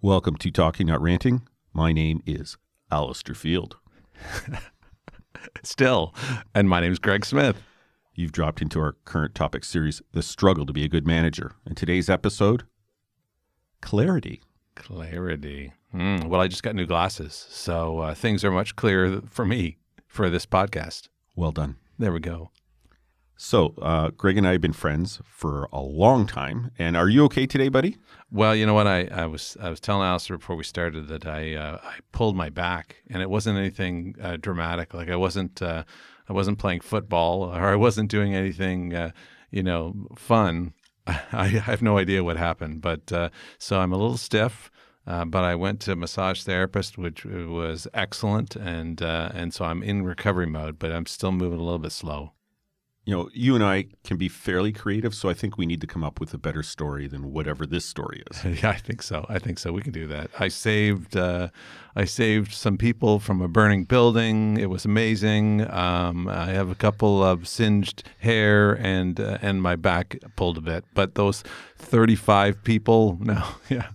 Welcome to Talking Not Ranting. My name is Alistair Field. Still. And my name is Greg Smith. You've dropped into our current topic series, The Struggle to be a Good Manager. And today's episode, Clarity. Clarity. Mm, well, I just got new glasses, so uh, things are much clearer for me for this podcast. Well done. There we go. So, uh, Greg and I have been friends for a long time. And are you okay today, buddy? Well, you know what? I, I was I was telling Alistair before we started that I uh, I pulled my back, and it wasn't anything uh, dramatic. Like I wasn't uh, I wasn't playing football, or I wasn't doing anything uh, you know fun. I, I have no idea what happened, but uh, so I'm a little stiff. Uh, but I went to massage therapist, which was excellent, and and so I'm in recovery mode. But I'm still moving a little bit slow you know, you and I can be fairly creative, so I think we need to come up with a better story than whatever this story is. yeah, I think so. I think so. We can do that. I saved, uh, I saved some people from a burning building. It was amazing. Um, I have a couple of singed hair and uh, and my back pulled a bit, but those thirty-five people, no, yeah.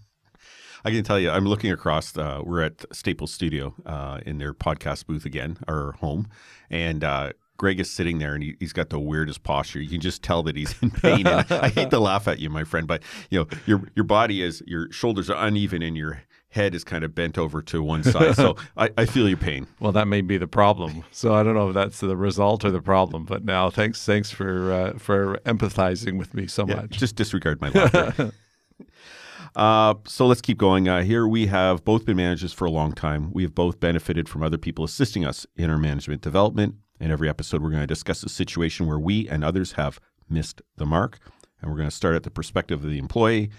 I can tell you, I'm looking across. Uh, we're at Staples Studio uh, in their podcast booth again, our home, and uh, Greg is sitting there and he, has got the weirdest posture. You can just tell that he's in pain. And I hate to laugh at you, my friend, but you know your your body is your shoulders are uneven and your head is kind of bent over to one side. So I, I feel your pain. Well, that may be the problem. So I don't know if that's the result or the problem. But now, thanks thanks for uh, for empathizing with me so yeah, much. Just disregard my laughter. Uh, so let's keep going. Uh, here we have both been managers for a long time. We have both benefited from other people assisting us in our management development in every episode, we're going to discuss a situation where we and others have missed the mark. And we're going to start at the perspective of the employee.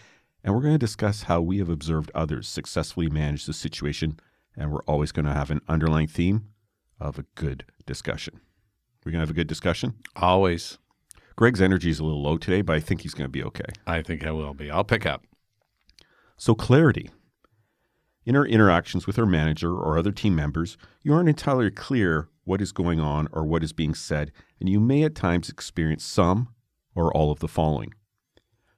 And we're going to discuss how we have observed others successfully manage the situation. And we're always going to have an underlying theme of a good discussion. We're going to have a good discussion? Always. Greg's energy is a little low today, but I think he's going to be okay. I think I will be. I'll pick up. So, clarity. In our interactions with our manager or other team members, you aren't entirely clear what is going on or what is being said, and you may at times experience some or all of the following.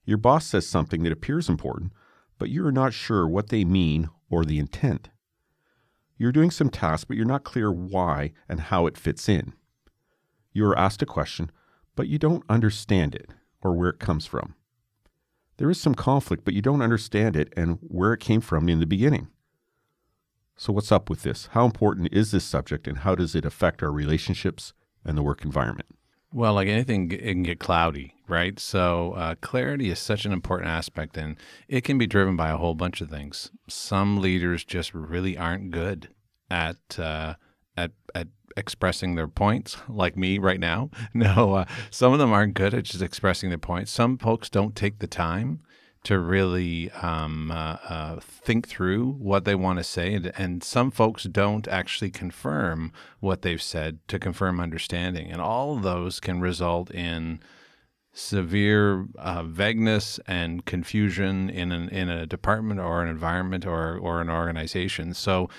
Your boss says something that appears important, but you are not sure what they mean or the intent. You're doing some task, but you're not clear why and how it fits in. You are asked a question, but you don't understand it or where it comes from. There is some conflict, but you don't understand it and where it came from in the beginning. So, what's up with this? How important is this subject, and how does it affect our relationships and the work environment? Well, like anything, it can get cloudy, right? So, uh, clarity is such an important aspect, and it can be driven by a whole bunch of things. Some leaders just really aren't good at uh, at at expressing their points, like me right now. No, uh, some of them aren't good at just expressing their points. Some folks don't take the time to really um, uh, uh, think through what they want to say. And, and, some folks don't actually confirm what they've said to confirm understanding. And all of those can result in severe uh, vagueness and confusion in, an, in a department or an environment or, or an organization. So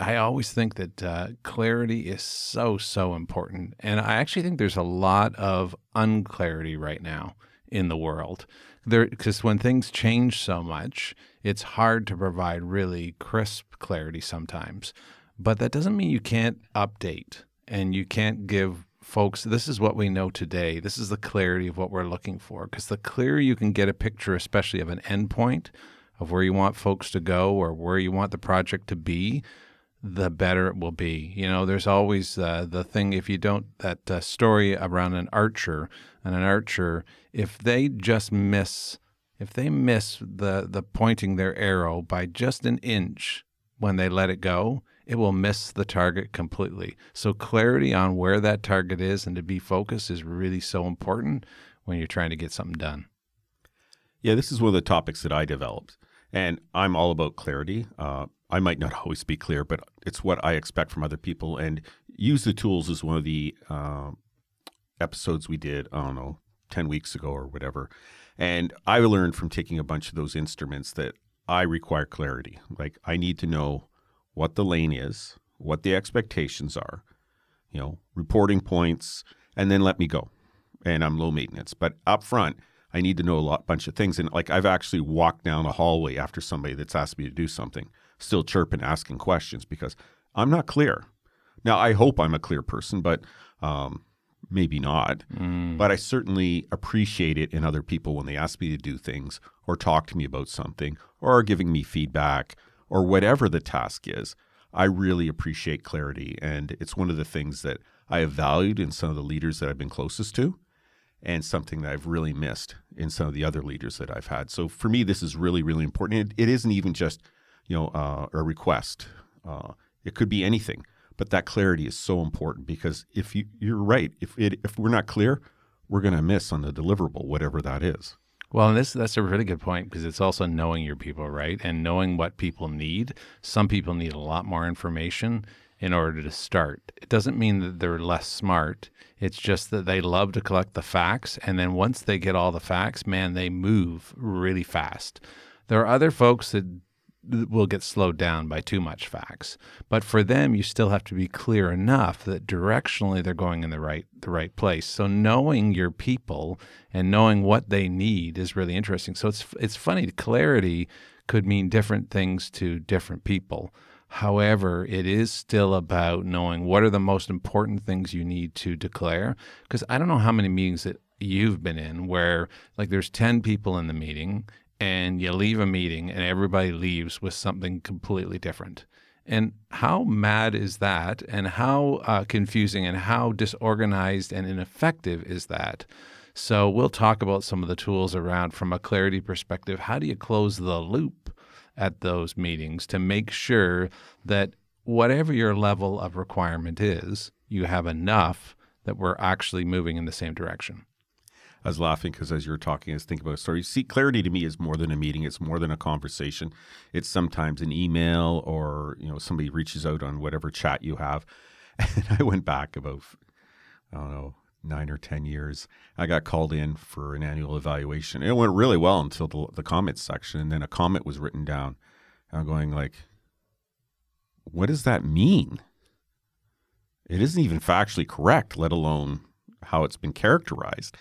I always think that uh, clarity is so, so important. And I actually think there's a lot of unclarity right now in the world there because when things change so much, it's hard to provide really crisp clarity sometimes. But that doesn't mean you can't update and you can't give folks this is what we know today. This is the clarity of what we're looking for because the clearer you can get a picture especially of an endpoint of where you want folks to go or where you want the project to be, the better it will be. You know, there's always uh, the thing if you don't that uh, story around an archer and an archer if they just miss if they miss the the pointing their arrow by just an inch when they let it go, it will miss the target completely. So clarity on where that target is and to be focused is really so important when you're trying to get something done. Yeah, this is one of the topics that I developed, and I'm all about clarity. Uh, I might not always be clear, but it's what I expect from other people. And use the tools is one of the uh, episodes we did. I don't know, ten weeks ago or whatever. And I learned from taking a bunch of those instruments that I require clarity. Like I need to know what the lane is, what the expectations are, you know, reporting points, and then let me go. And I'm low maintenance. But up front, I need to know a lot bunch of things. And like I've actually walked down a hallway after somebody that's asked me to do something, still chirping, asking questions because I'm not clear. Now I hope I'm a clear person, but um, maybe not. Mm. But I certainly appreciate it in other people when they ask me to do things or talk to me about something or are giving me feedback or whatever the task is. I really appreciate clarity. And it's one of the things that I have valued in some of the leaders that I've been closest to and something that I've really missed in some of the other leaders that I've had. So for me, this is really, really important. It, it isn't even just, you know, uh, a request. Uh, it could be anything, but that clarity is so important because if you, you're right, if it, if we're not clear, we're going to miss on the deliverable, whatever that is. Well, and this that's a really good point because it's also knowing your people, right? And knowing what people need. Some people need a lot more information in order to start. It doesn't mean that they're less smart. It's just that they love to collect the facts and then once they get all the facts, man, they move really fast. There are other folks that will get slowed down by too much facts. But for them, you still have to be clear enough that directionally they're going in the right the right place. So knowing your people and knowing what they need is really interesting. So it's it's funny. Clarity could mean different things to different people. However, it is still about knowing what are the most important things you need to declare. Because I don't know how many meetings that you've been in where like there's 10 people in the meeting and you leave a meeting and everybody leaves with something completely different. And how mad is that? And how uh, confusing and how disorganized and ineffective is that? So, we'll talk about some of the tools around from a clarity perspective. How do you close the loop at those meetings to make sure that whatever your level of requirement is, you have enough that we're actually moving in the same direction? I was laughing because as you were talking, I was thinking about a story. See, clarity to me is more than a meeting. It's more than a conversation. It's sometimes an email or, you know, somebody reaches out on whatever chat you have. And I went back about, I don't know, nine or 10 years. I got called in for an annual evaluation. It went really well until the, the comments section. And then a comment was written down. And I'm going like, what does that mean? It isn't even factually correct, let alone how it's been characterized.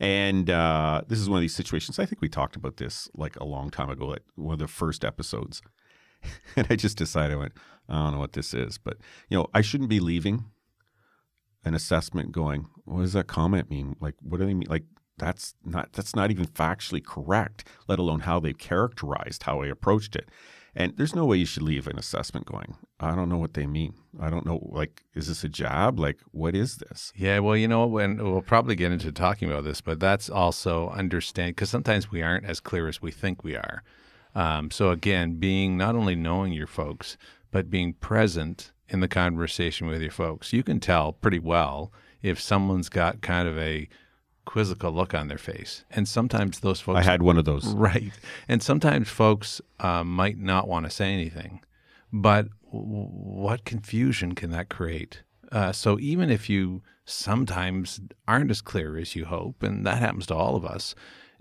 And uh, this is one of these situations. I think we talked about this like a long time ago, like one of the first episodes. and I just decided, I went, I don't know what this is, but you know, I shouldn't be leaving an assessment going, what does that comment mean? Like, what do they mean? Like, that's not that's not even factually correct, let alone how they characterized how I approached it. And there's no way you should leave an assessment going, I don't know what they mean. I don't know. Like, is this a job? Like, what is this? Yeah, well, you know, when we'll probably get into talking about this, but that's also understand because sometimes we aren't as clear as we think we are. Um, so again, being not only knowing your folks, but being present in the conversation with your folks, you can tell pretty well if someone's got kind of a quizzical look on their face. And sometimes those folks. I had one of those. Right. And sometimes folks uh, might not want to say anything. But w- what confusion can that create? Uh, so even if you sometimes aren't as clear as you hope, and that happens to all of us,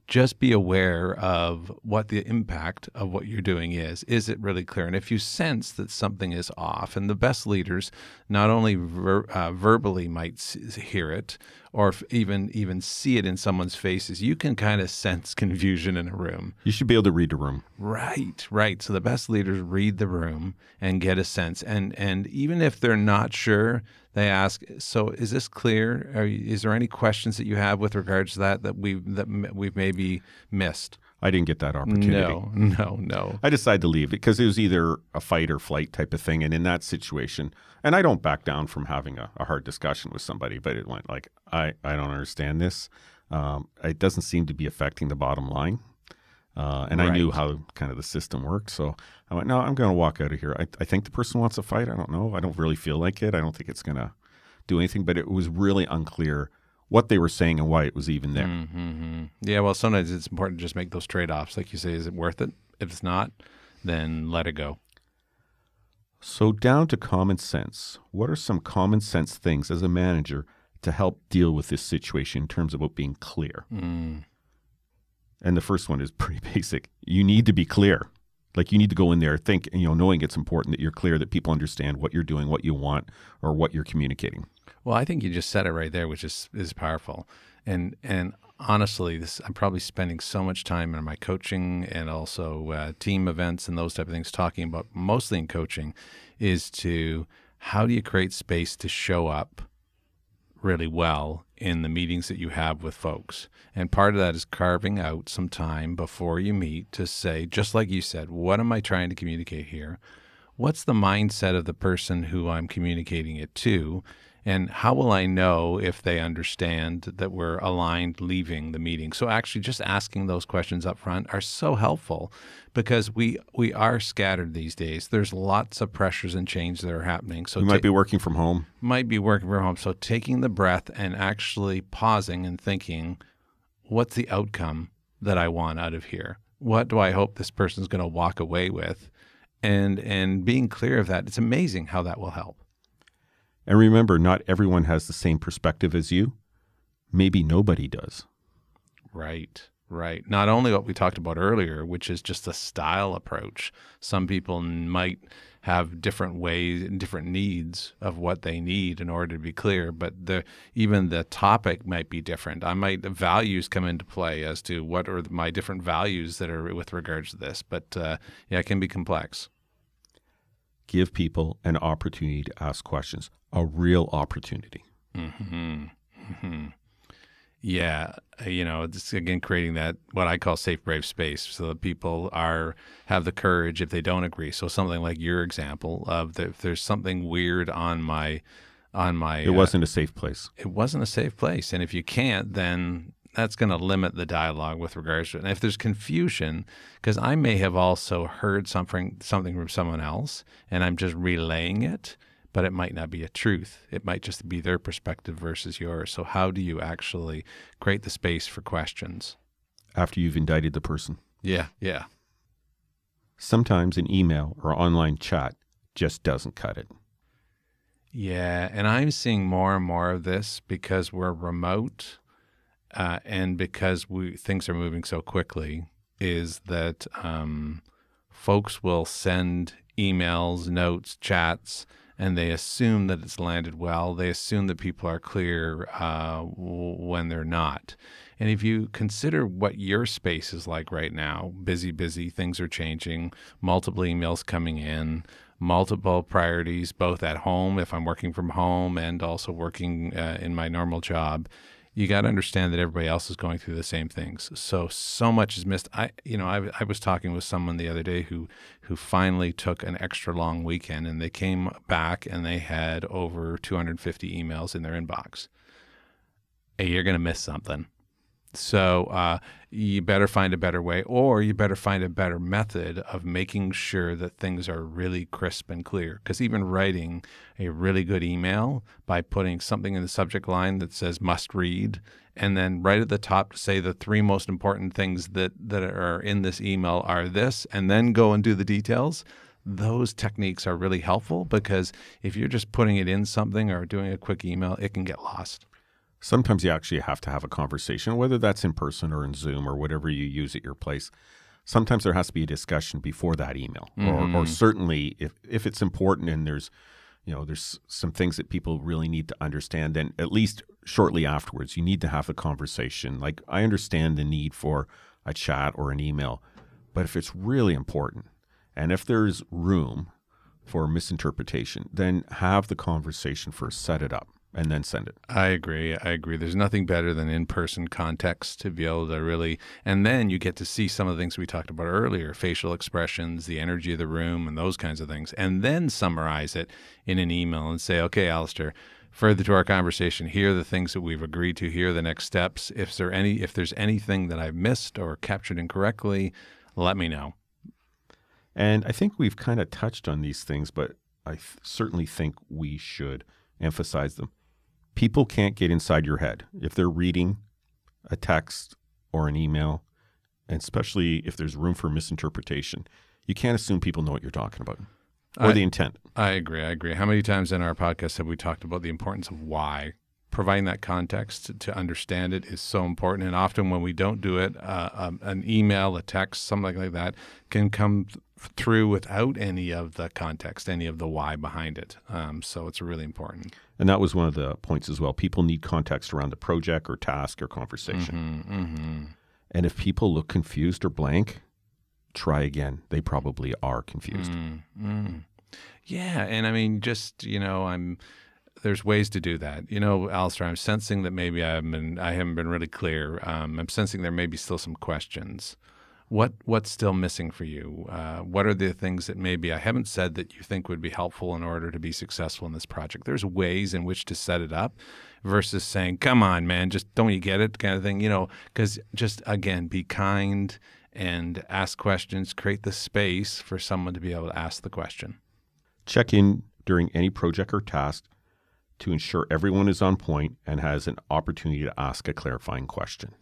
just be aware of what the impact of what you're doing is. Is it really clear? And if you sense that something is off, and the best leaders not only ver- uh, verbally might s- hear it, or f- even even see it in someone's faces, you can kind of sense confusion in a room. You should be able to read a room. Right, right. So the best leaders read the room and get a sense, and and even if they're not sure, they ask. So is this clear? Are, is there any questions that you have with regards to that that we that we've maybe missed? I didn't get that opportunity. No, no, no. I decided to leave because it was either a fight or flight type of thing. And in that situation, and I don't back down from having a, a hard discussion with somebody, but it went like, I, I don't understand this. Um, it doesn't seem to be affecting the bottom line. Uh, and I knew how kind of the system worked. So I went, no, I'm going to walk out of here. I, I think the person wants a fight. I don't know. I don't really feel like it. I don't think it's going to do anything. But it was really unclear what they were saying and why it was even there. hmm Yeah, well, sometimes it's important to just make those trade offs. Like you say, is it worth it? If it's not, then let it go. So, down to common sense. What are some common sense things as a manager to help deal with this situation in terms of about being clear? Mm. And the first one is pretty basic. You need to be clear. Like you need to go in there, think, you know, knowing it's important that you're clear, that people understand what you're doing, what you want, or what you're communicating. Well, I think you just said it right there, which is is powerful. And and honestly, this I'm probably spending so much time in my coaching and also uh, team events and those type of things talking about mostly in coaching is to how do you create space to show up really well in the meetings that you have with folks. And part of that is carving out some time before you meet to say, just like you said, what am I trying to communicate here? What's the mindset of the person who I'm communicating it to? And how will I know if they understand that we're aligned leaving the meeting? So actually just asking those questions up front are so helpful because we we are scattered these days. There's lots of pressures and change that are happening. So You might be working from home. might be working from home. So taking the breath and actually pausing and thinking, what's the outcome that I want out of here? What do I hope this person's going to walk away with? And and being clear of that, it's amazing how that will help. And remember, not everyone has the same perspective as you. Maybe nobody does. Right. Right. Not only what we talked about earlier, which is just a style approach. Some people might have different ways and different needs of what they need in order to be clear, but the even the topic might be different. I might the values come into play as to what are my different values that are with regards to this. But uh, yeah, it can be complex. Give people an opportunity to ask questions, a real opportunity. hmm hmm Yeah, uh, you know, it's again creating that what I call safe, brave space, so that people are have the courage if they don't agree. So something like your example of the, if there's something weird on my on my It wasn't a safe place. it wasn't a safe place, and if you can't, then that's going to limit the dialogue with regards to it. And if there's confusion, because I may have also heard something something from someone else, and I'm just relaying it, but it might not be a truth. It might just be their perspective versus yours. So how do you actually create the space for questions? After you've indicted the person. Yeah, yeah. Sometimes an email or online chat just doesn't cut it. Yeah, and I'm seeing more and more of this because we're remote, uh, and because we things are moving so quickly. Is that um, folks will send emails, notes, chats, and they assume that it's landed well. They assume that people are clear uh, when they're not. And if you consider what your space is like right now, busy, busy, things are changing, multiple emails coming in, multiple priorities, both at home, if I'm working from home, and also working uh, in my normal job. You got to understand that everybody else is going through the same things. So so much is missed. I you know I, I was talking with someone the other day who who finally took an extra long weekend and they came back and they had over 250 emails in their inbox. Hey, you're going to miss something. So uh, you better find a better way, or you better find a better method of making sure that things are really crisp and clear. Because even writing a really good email by putting something in the subject line that says "must read," and then right at the top to say the three most important things that that are in this email are this, and then go and do the details. Those techniques are really helpful because if you're just putting it in something or doing a quick email, it can get lost. Sometimes you actually have to have a conversation, whether that's in person or in Zoom or whatever you use at your place. Sometimes there has to be a discussion before that email, or, or mm-hmm. certainly if, if it's important and there's, you know, there's some things that people really need to understand. Then at least shortly afterwards, you need to have a conversation. Like I understand the need for a chat or an email, but if it's really important and if there's room for misinterpretation, then have the conversation first, set it up, and then send it. I agree. I agree. There's nothing better than in person context to be able to really, and then you get to see some of the things we talked about earlier facial expressions, the energy of the room, and those kinds of things, and then summarize it in an email and say, okay, Alistair, further to our conversation, here are the things that we've agreed to, here are the next steps. If there any if there's anything that I've missed or captured incorrectly, let me know. And I think we've kind of touched on these things, but I th- certainly think we should emphasize them. People can't get inside your head if they're reading a text or an email, and especially if there's room for misinterpretation. You can't assume people know what you're talking about or I- the intent. I agree. I agree. How many times in our podcast have we talked about the importance of why providing that context to, to understand it is so important. And often when we don't do it, uh, um, an email, a text, something like that can come through without any of the context, any of the why behind it. Um, so it's really important. And that was one of the points as well. People need context around the project or task or conversation. Mm-hmm, mm-hmm. And if people look confused or blank, try again. They probably are confused. Mm-hmm. Yeah, and I mean, just you know, I'm there's ways to do that. You know, Alistair, I'm sensing that maybe I haven't been, I haven't been really clear. Um, I'm sensing there may be still some questions. What what's still missing for you? Uh, what are the things that maybe I haven't said that you think would be helpful in order to be successful in this project? There's ways in which to set it up versus saying, "Come on, man, just don't you get it?" kind of thing. You know, because just again, be kind and ask questions. Create the space for someone to be able to ask the question. Check in during any project or task to ensure everyone is on point and has an opportunity to ask a clarifying question.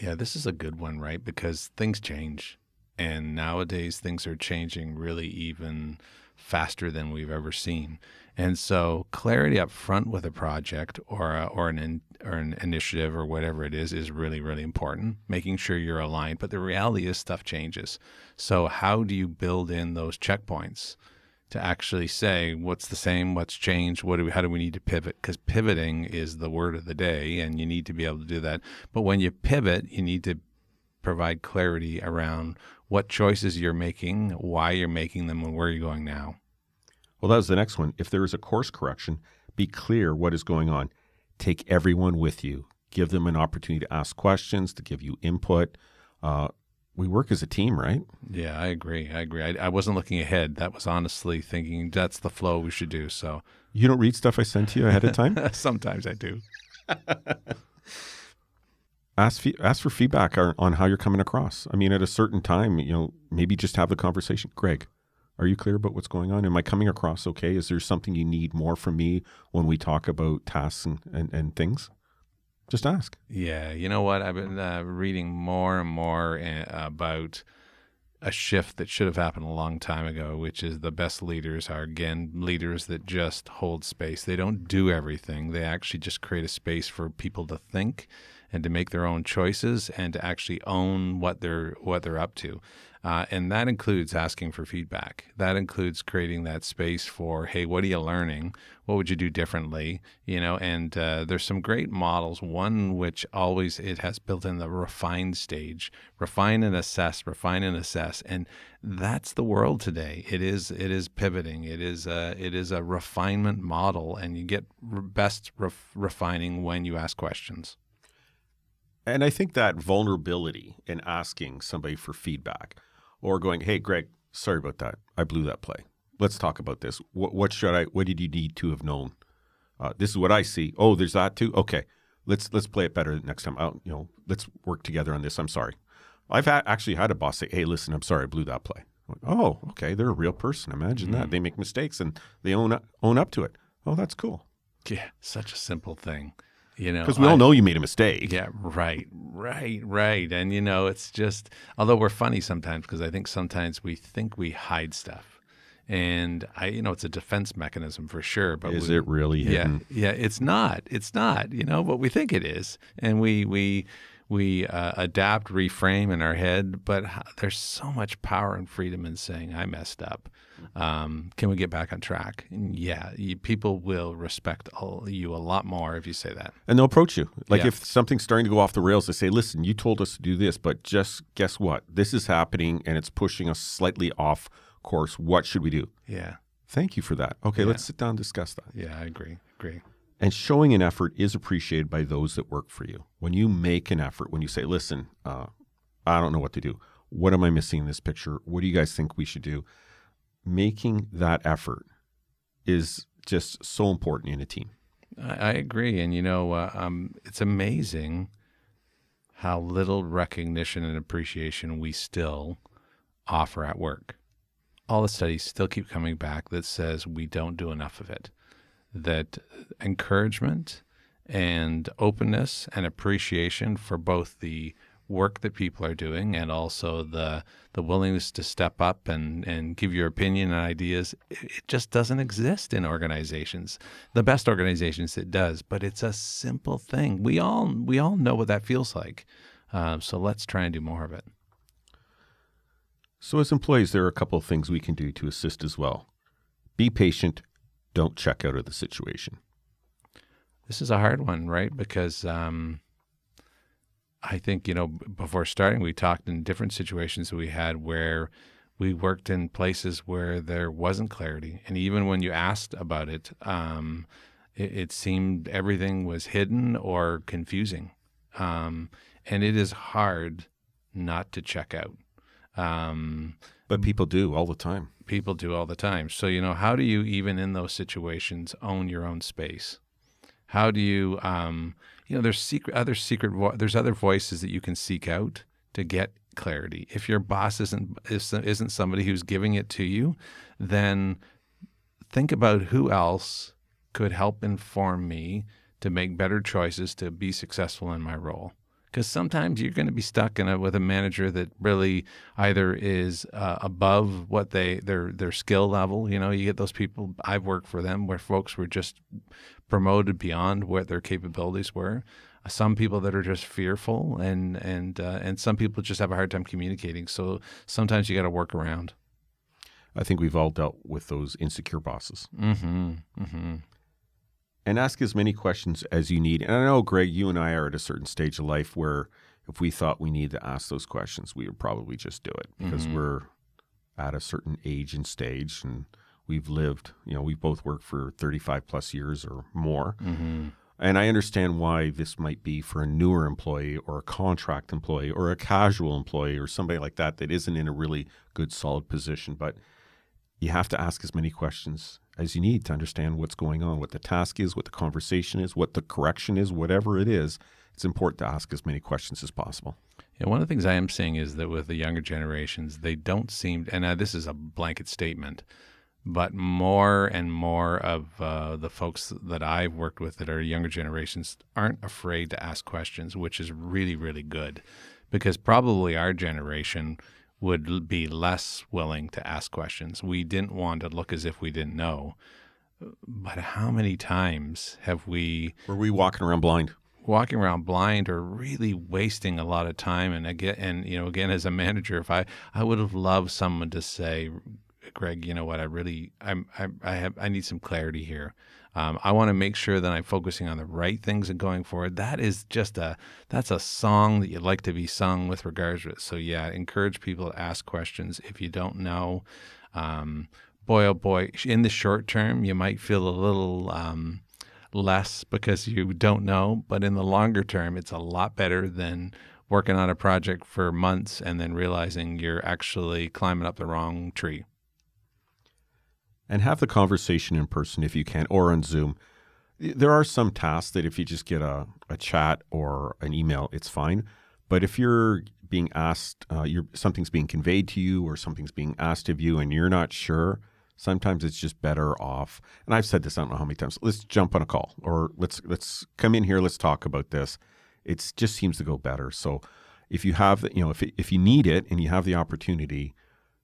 Yeah, this is a good one, right? Because things change. And nowadays, things are changing really even faster than we've ever seen. And so, clarity up front with a project or a, or an in, or an initiative or whatever it is is really really important. Making sure you're aligned. But the reality is, stuff changes. So, how do you build in those checkpoints? To actually say what's the same, what's changed, what do we, how do we need to pivot? Because pivoting is the word of the day, and you need to be able to do that. But when you pivot, you need to provide clarity around what choices you're making, why you're making them, and where you're going now. Well, that was the next one. If there is a course correction, be clear what is going on. Take everyone with you. Give them an opportunity to ask questions, to give you input. Uh, we work as a team, right? Yeah, I agree. I agree. I, I, wasn't looking ahead. That was honestly thinking that's the flow we should do. So you don't read stuff I send to you ahead of time. Sometimes I do. ask ask for feedback on how you're coming across. I mean, at a certain time, you know, maybe just have the conversation. Greg, are you clear about what's going on? Am I coming across okay? Is there something you need more from me when we talk about tasks and, and, and things? Just ask. Yeah, you know what? I've been uh, reading more and more uh, about a shift that should have happened a long time ago, which is the best leaders are again leaders that just hold space. They don't do everything. They actually just create a space for people to think and to make their own choices and to actually own what they're what they're up to. Uh, and that includes asking for feedback. That includes creating that space for, hey, what are you learning? What would you do differently? You know, and uh, there's some great models. One which always it has built in the refine stage, refine and assess, refine and assess, and that's the world today. It is it is pivoting. It is a, it is a refinement model, and you get best ref- refining when you ask questions. And I think that vulnerability in asking somebody for feedback or going, "Hey, Greg, sorry about that. I blew that play. Let's talk about this. What, what should I? What did you need to have known? Uh, this is what I see. Oh, there's that too. Okay, let's let's play it better next time. Out, you know, let's work together on this. I'm sorry. I've ha- actually had a boss say, "Hey, listen, I'm sorry, I blew that play." Oh, okay, they're a real person. Imagine mm-hmm. that they make mistakes and they own own up to it. Oh, that's cool. Yeah, such a simple thing. You know, because we all know you made a mistake. Yeah, right, right, right. And you know, it's just although we're funny sometimes because I think sometimes we think we hide stuff, and I, you know, it's a defense mechanism for sure. But is we, it really hidden? Yeah, yeah, it's not. It's not. You know, but we think it is, and we we we uh, adapt, reframe in our head. But there's so much power and freedom in saying I messed up. Um, can we get back on track? And yeah, you, people will respect all, you a lot more if you say that. And they'll approach you. Like yeah. if something's starting to go off the rails, they say, listen, you told us to do this, but just guess what? This is happening and it's pushing us slightly off course. What should we do? Yeah. Thank you for that. Okay, yeah. let's sit down and discuss that. Yeah, I agree. Agree. And showing an effort is appreciated by those that work for you. When you make an effort, when you say, listen, uh, I don't know what to do. What am I missing in this picture? What do you guys think we should do? Making that effort is just so important in a team. I, I agree, and you know, uh, um, it's amazing how little recognition and appreciation we still offer at work. All the studies still keep coming back that says we don't do enough of it. That encouragement and openness and appreciation for both the work that people are doing and also the the willingness to step up and and give your opinion and ideas it just doesn't exist in organizations the best organizations it does but it's a simple thing. We all we all know what that feels like uh, so let's try and do more of it. So as employees there are a couple of things we can do to assist as well. Be patient. Don't check out of the situation. This is a hard one right? Because um, I think, you know, before starting, we talked in different situations that we had where we worked in places where there wasn't clarity. And even when you asked about it, um, it, it, seemed everything was hidden or confusing. Um, and it is hard not to check out. Um, but people do all the time. People do all the time. So, you know, how do you, even in those situations, own your own space? How do you, um, you know, there's secret, other secret, vo- there's other voices that you can seek out to get clarity. If your boss isn't isn't somebody who's giving it to you, then think about who else could help inform me to make better choices to be successful in my role because sometimes you're going to be stuck in a, with a manager that really either is uh, above what they their their skill level. You know, you get those people. I've worked for them where folks were just promoted beyond what their capabilities were. Some people that are just fearful, and and uh, and some people just have a hard time communicating. So sometimes you got to work around. I think we've all dealt with those insecure bosses. Mm-hmm. Mm-hmm and ask as many questions as you need. And I know, Greg, you and I are at a certain stage of life where if we thought we needed to ask those questions, we would probably just do it because mm-hmm. we're at a certain age and stage and we've lived, you know, we've both worked for 35 plus years or more. Mm-hmm. And I understand why this might be for a newer employee or a contract employee or a casual employee or somebody like that that isn't in a really good, solid position. But you have to ask as many questions as you need to understand what's going on, what the task is, what the conversation is, what the correction is, whatever it is. It's important to ask as many questions as possible. Yeah, one of the things I am seeing is that with the younger generations, they don't seem, and uh, this is a blanket statement, but more and more of uh, the folks that I've worked with that are younger generations aren't afraid to ask questions, which is really, really good. Because probably our generation, would be less willing to ask questions. We didn't want to look as if we didn't know. But how many times have we were we walking around blind? Walking around blind or really wasting a lot of time and again and you know again as a manager if I I would have loved someone to say Greg, you know what? I really, I'm, I, I have, I need some clarity here. Um, I want to make sure that I'm focusing on the right things and going forward. That is just a, that's a song that you'd like to be sung with regards to it. So yeah, encourage people to ask questions if you don't know. Um, boy, oh boy, in the short term, you might feel a little um, less because you don't know, but in the longer term, it's a lot better than working on a project for months and then realizing you're actually climbing up the wrong tree and have the conversation in person if you can or on Zoom. There are some tasks that if you just get a, a chat or an email, it's fine. But if you're being asked, uh, you're, something's being conveyed to you or something's being asked of you and you're not sure, sometimes it's just better off. And I've said this, I don't know how many times. Let's jump on a call or let's let's come in here. Let's talk about this. It just seems to go better. So if you have, you know, if if you need it and you have the opportunity,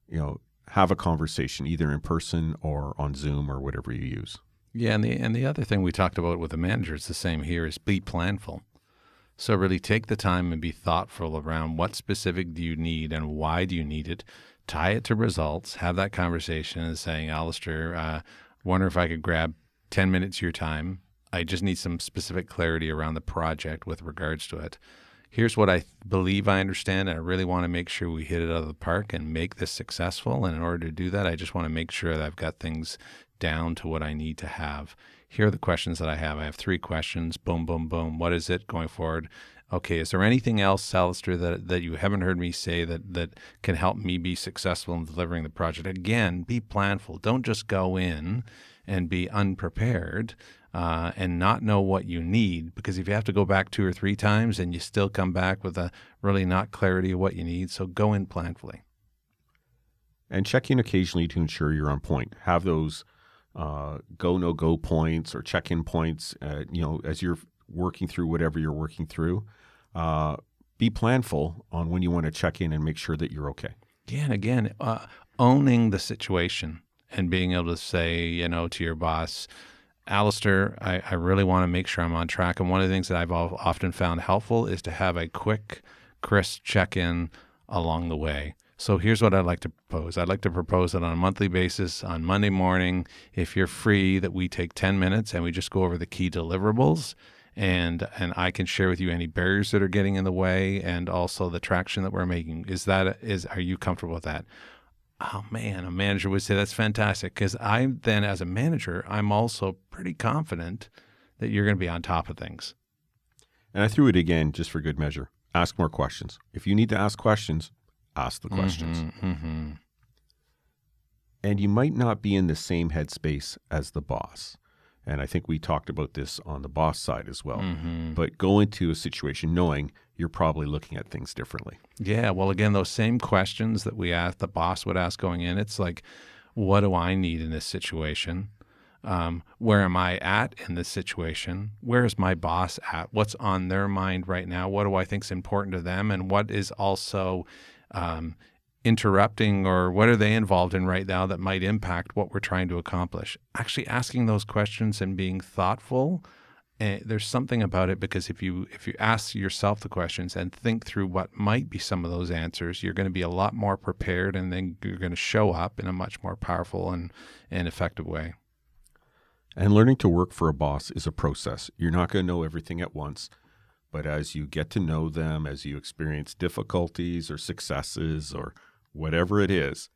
you know, have a conversation either in person or on Zoom or whatever you use. Yeah, and the and the other thing we talked about with the manager is the same here is be planful. So really take the time and be thoughtful around what specific do you need and why do you need it. Tie it to results. Have that conversation and saying, Alistair, uh, wonder if I could grab ten minutes of your time. I just need some specific clarity around the project with regards to it here's what I believe I understand, and I really want to make sure we hit it out of the park and make this successful. And in order to do that, I just want to make sure that I've got things down to what I need to have. Here are the questions that I have. I have three questions. Boom, boom, boom. What is it going forward? Okay, is there anything else, Alistair, that, that you haven't heard me say that, that can help me be successful in delivering the project? Again, be planful. Don't just go in and be unprepared uh, and not know what you need. Because if you have to go back two or three times and you still come back with a really not clarity of what you need, so go in planfully. And check in occasionally to ensure you're on point. Have those uh, go no go points or check in points. Uh, you know, as you're working through whatever you're working through, uh, be planful on when you want to check in and make sure that you're okay. Yeah, and again, uh, owning the situation and being able to say, you know, to your boss, Alistair, I, I really want to make sure I'm on track. And one of the things that I've often found helpful is to have a quick, crisp check in along the way. So here's what I'd like to propose. I'd like to propose that on a monthly basis on Monday morning, if you're free, that we take 10 minutes and we just go over the key deliverables and and I can share with you any barriers that are getting in the way and also the traction that we're making. Is that is are you comfortable with that? Oh man, a manager would say that's fantastic because I then as a manager, I'm also pretty confident that you're going to be on top of things. And I threw it again just for good measure. Ask more questions. If you need to ask questions, ask the questions. Mm-hmm, mm-hmm. And you might not be in the same headspace as the boss. And I think we talked about this on the boss side as well. Mm-hmm. But go into a situation knowing you're probably looking at things differently. Yeah. Well, again, those same questions that we asked, the boss would ask going in, it's like, what do I need in this situation? Um, where am I at in this situation? Where is my boss at? What's on their mind right now? What do I think is important to them? And what is also um, interrupting or what are they involved in right now that might impact what we're trying to accomplish? Actually, asking those questions and being thoughtful. Uh, there's something about it because if you if you ask yourself the questions and think through what might be some of those answers, you're going to be a lot more prepared, and then you're going to show up in a much more powerful and and effective way. And learning to work for a boss is a process. You're not going to know everything at once. But as you get to know them, as you experience difficulties or successes or whatever it is,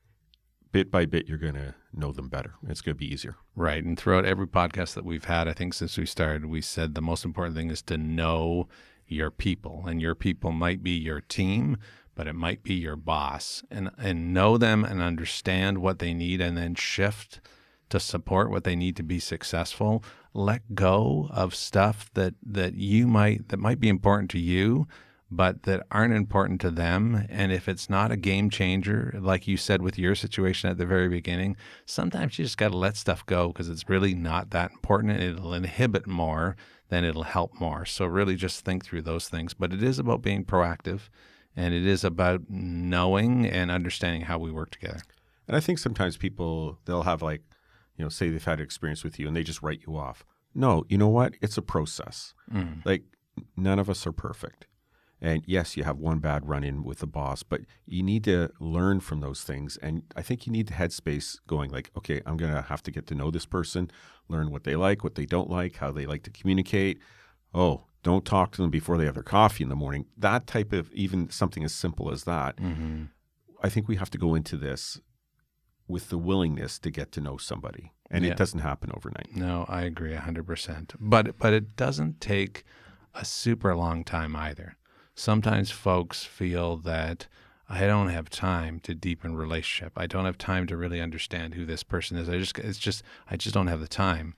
bit by bit, you're going to know them better. It's going to be easier. Right. And throughout every podcast that we've had, I think since we started, we said the most important thing is to know your people. And your people might be your team, but it might be your boss. And, and know them and understand what they need and then shift to support what they need to be successful let go of stuff that that you might that might be important to you but that aren't important to them and if it's not a game changer like you said with your situation at the very beginning sometimes you just got to let stuff go because it's really not that important and it'll inhibit more than it'll help more so really just think through those things but it is about being proactive and it is about knowing and understanding how we work together and i think sometimes people they'll have like you know, say they've had experience with you and they just write you off. No, you know what? It's a process. Mm. Like none of us are perfect. And yes, you have one bad run in with the boss, but you need to learn from those things. And I think you need the headspace going like, okay, I'm going to have to get to know this person, learn what they like, what they don't like, how they like to communicate. Oh, don't talk to them before they have their coffee in the morning. That type of even something as simple as that. Mm-hmm. I think we have to go into this with the willingness to get to know somebody. And yeah. it doesn't happen overnight. No, I agree 100%. But but it doesn't take a super long time either. Sometimes folks feel that I don't have time to deepen relationship. I don't have time to really understand who this person is. I just it's just I just don't have the time.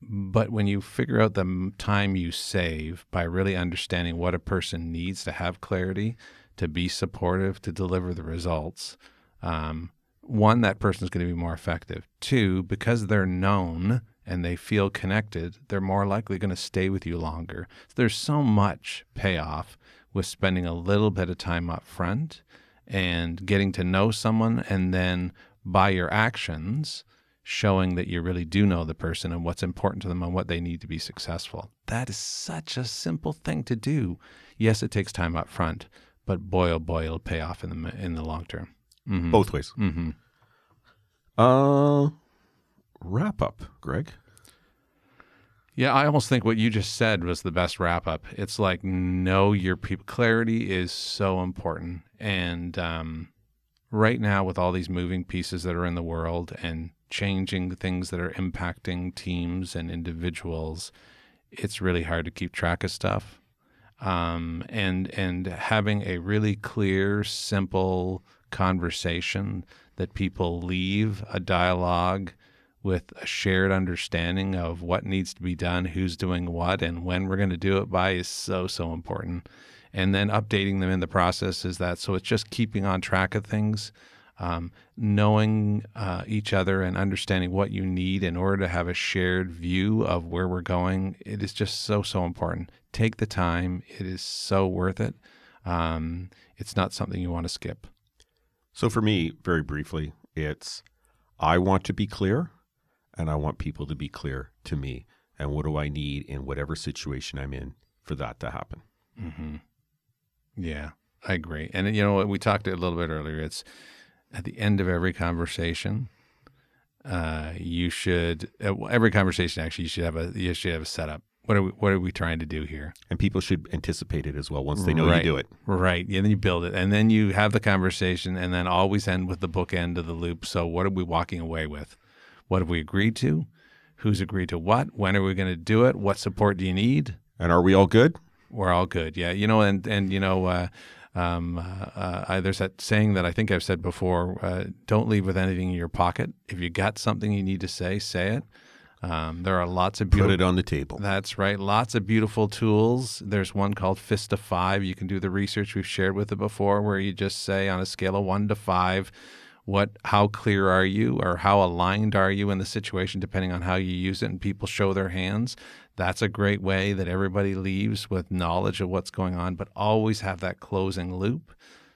But when you figure out the time you save by really understanding what a person needs to have clarity, to be supportive, to deliver the results, um, one, that person is going to be more effective. Two, because they're known and they feel connected, they're more likely going to stay with you longer. So there's so much payoff with spending a little bit of time up front and getting to know someone and then by your actions showing that you really do know the person and what's important to them and what they need to be successful. That is such a simple thing to do. Yes, it takes time up front, but boy oh boy it'll pay off in the in the long term mm-hmm. both ways. Mm-hmm. Uh, wrap up, Greg. Yeah, I almost think what you just said was the best wrap up. It's like know your people. Clarity is so important, and um, right now with all these moving pieces that are in the world and changing things that are impacting teams and individuals, it's really hard to keep track of stuff. Um, and and having a really clear, simple conversation that people leave a dialogue with a shared understanding of what needs to be done, who's doing what, and when we're going to do it by is so, so important. And then updating them in the process is that. So it's just keeping on track of things, um, knowing uh, each other and understanding what you need in order to have a shared view of where we're going. It is just so, so important. Take the time, it is so worth it. um, it's not something you want to skip. So for me, very briefly, it's I want to be clear and I want people to be clear to me. And what do I need in whatever situation I'm in for that to happen? Mm-hmm. Yeah, I agree. And you know, we talked a little bit earlier. It's at the end of every conversation, uh, you should uh, every conversation actually you should have a you should have a setup. What are we what are we trying to do here? And people should anticipate it as well once they know Right. you do it. Right. And then you build it, and then you have the conversation, and then always end with the bookend of the loop. So, what are we walking away with? What have we agreed to? Who's agreed to what? When are we going to do it? What support do you need? And are we all good? We're all good. Yeah. You know, and and you know, uh, um, uh, uh, I- there's that saying that I think I've said before: uh, don't leave with anything in your pocket. If you got something you need to say, say it. Um, there are lots of Put beautiful. it on the table. That's right. Lots of beautiful tools. There's one called Fist of Five. You can do the research. We've shared with it before, where you just say on a scale of one to five, what, how clear are you, or how aligned are you in the situation, depending on how you use it. And people show their hands. That's a great way that everybody leaves with knowledge of what's going on. But always have that closing loop,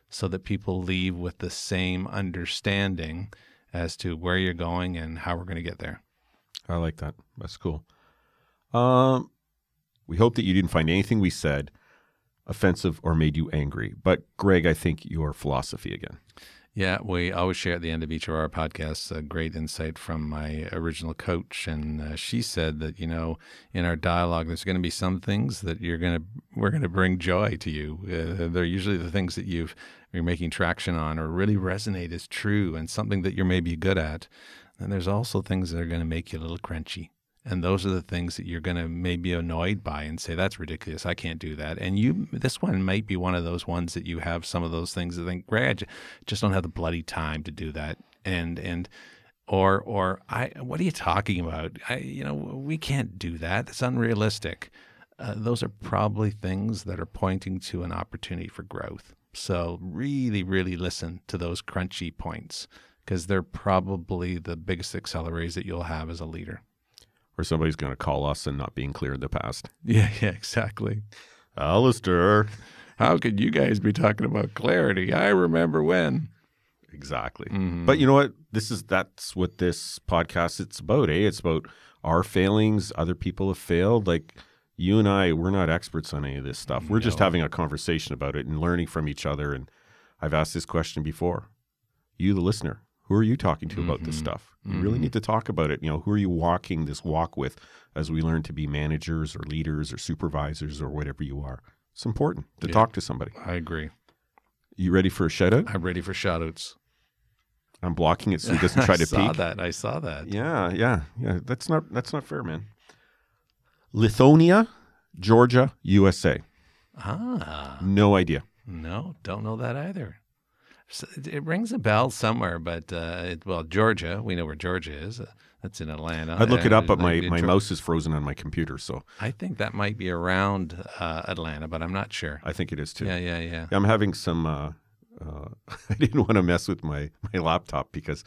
so that people leave with the same understanding as to where you're going and how we're going to get there. I like that. That's cool. Um, we hope that you didn't find anything we said offensive or made you angry. But Greg, I think your philosophy again. Yeah, we always share at the end of each of our podcasts a great insight from my original coach, and uh, she said that you know in our dialogue there's going to be some things that you're going to we're going to bring joy to you. Uh, they're usually the things that you've you're making traction on or really resonate as true and something that you're maybe good at. And there's also things that are going to make you a little crunchy. And those are the things that you're going to maybe annoyed by and say, that's ridiculous. I can't do that. And you, this one might be one of those ones that you have some of those things that think, Greg, just don't have the bloody time to do that. And, and, or, or I, what are you talking about? I, you know, we can't do that. That's unrealistic. Uh, those are probably things that are pointing to an opportunity for growth. So really, really listen to those crunchy points because they're probably the biggest accelerators that you'll have as a leader. Or somebody's going to call us and not being clear in the past. Yeah, yeah, exactly. Alistair. How could you guys be talking about clarity? I remember when. Exactly. Mhm. But you know what? This is that's what this podcast it's about, eh? It's about our failings, other people have failed. Like you and I, we're not experts on any of this stuff. We're just having a conversation about it and learning from each other. And I've asked this question before. You, the listener, who are you talking to about this Mhm. stuff? You really Mhm. need to talk about it. You know, who are you walking this walk with as we learn to be managers or leaders or supervisors or whatever you are? It's important to Yeah. talk to somebody. I agree. You ready for a shout out? I'm ready for shoutouts. I'm blocking it so he doesn't try I to saw peek. that. I saw that. Yeah, yeah, yeah. That's not that's not fair, man. Lithonia, Georgia, USA. Ah, No idea. no, don't know that either. It, rings a bell somewhere, but uh, it, well, Georgia, we know where Georgia is. Uh, that's in Atlanta. I'd look it up, Uh, but my, my Geor- mouse is frozen on my computer, so I think that might be around uh, Atlanta, but I'm not sure. I think it is too. Yeah, yeah, yeah. I'm having some. Uh, uh, I didn't want to mess with my my laptop because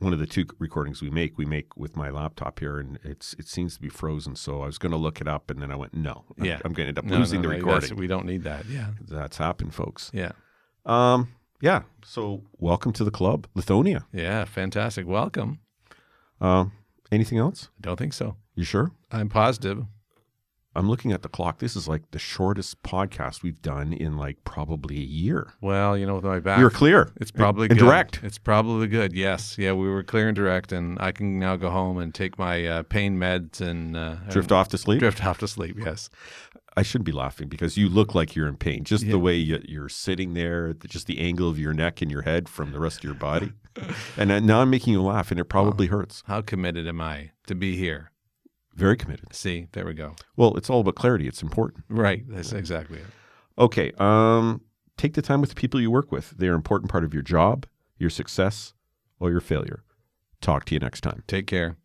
one of the two recordings we make, we make with my laptop here, and it's it seems to be frozen. So I was going to look it up, and then I went, no, I'm- Yeah. I'm, going to end up No, losing no, the recording. We don't need that. Yeah, That's happened, folks. yeah, Um, yeah. So welcome to the club, Lithonia. yeah. Fantastic. Welcome. Um, anything else? I don't think so. You sure? I'm positive. I'm looking at the clock. This is like the shortest podcast we've done in like probably a year. Well, you know, with my back, you're clear. It's probably and good. direct. It's probably good. Yes, yeah, we were clear and direct, and I can now go home and take my uh, pain meds and uh, Drift and off to sleep. drift off to sleep. Yes, I shouldn't be laughing because you look like you're in pain. Just Yeah. the way you, you're sitting there, just the angle of your neck and your head from the rest of your body. and now I'm making you laugh, and it probably hurts. how committed am I to be here? Very committed. See, there we go. Well, it's all about clarity. It's important. Right, that's exactly it. Okay. Um, take the time with the people you work with. They're an important part of your job, your success, or your failure. Talk to you next time. Take care.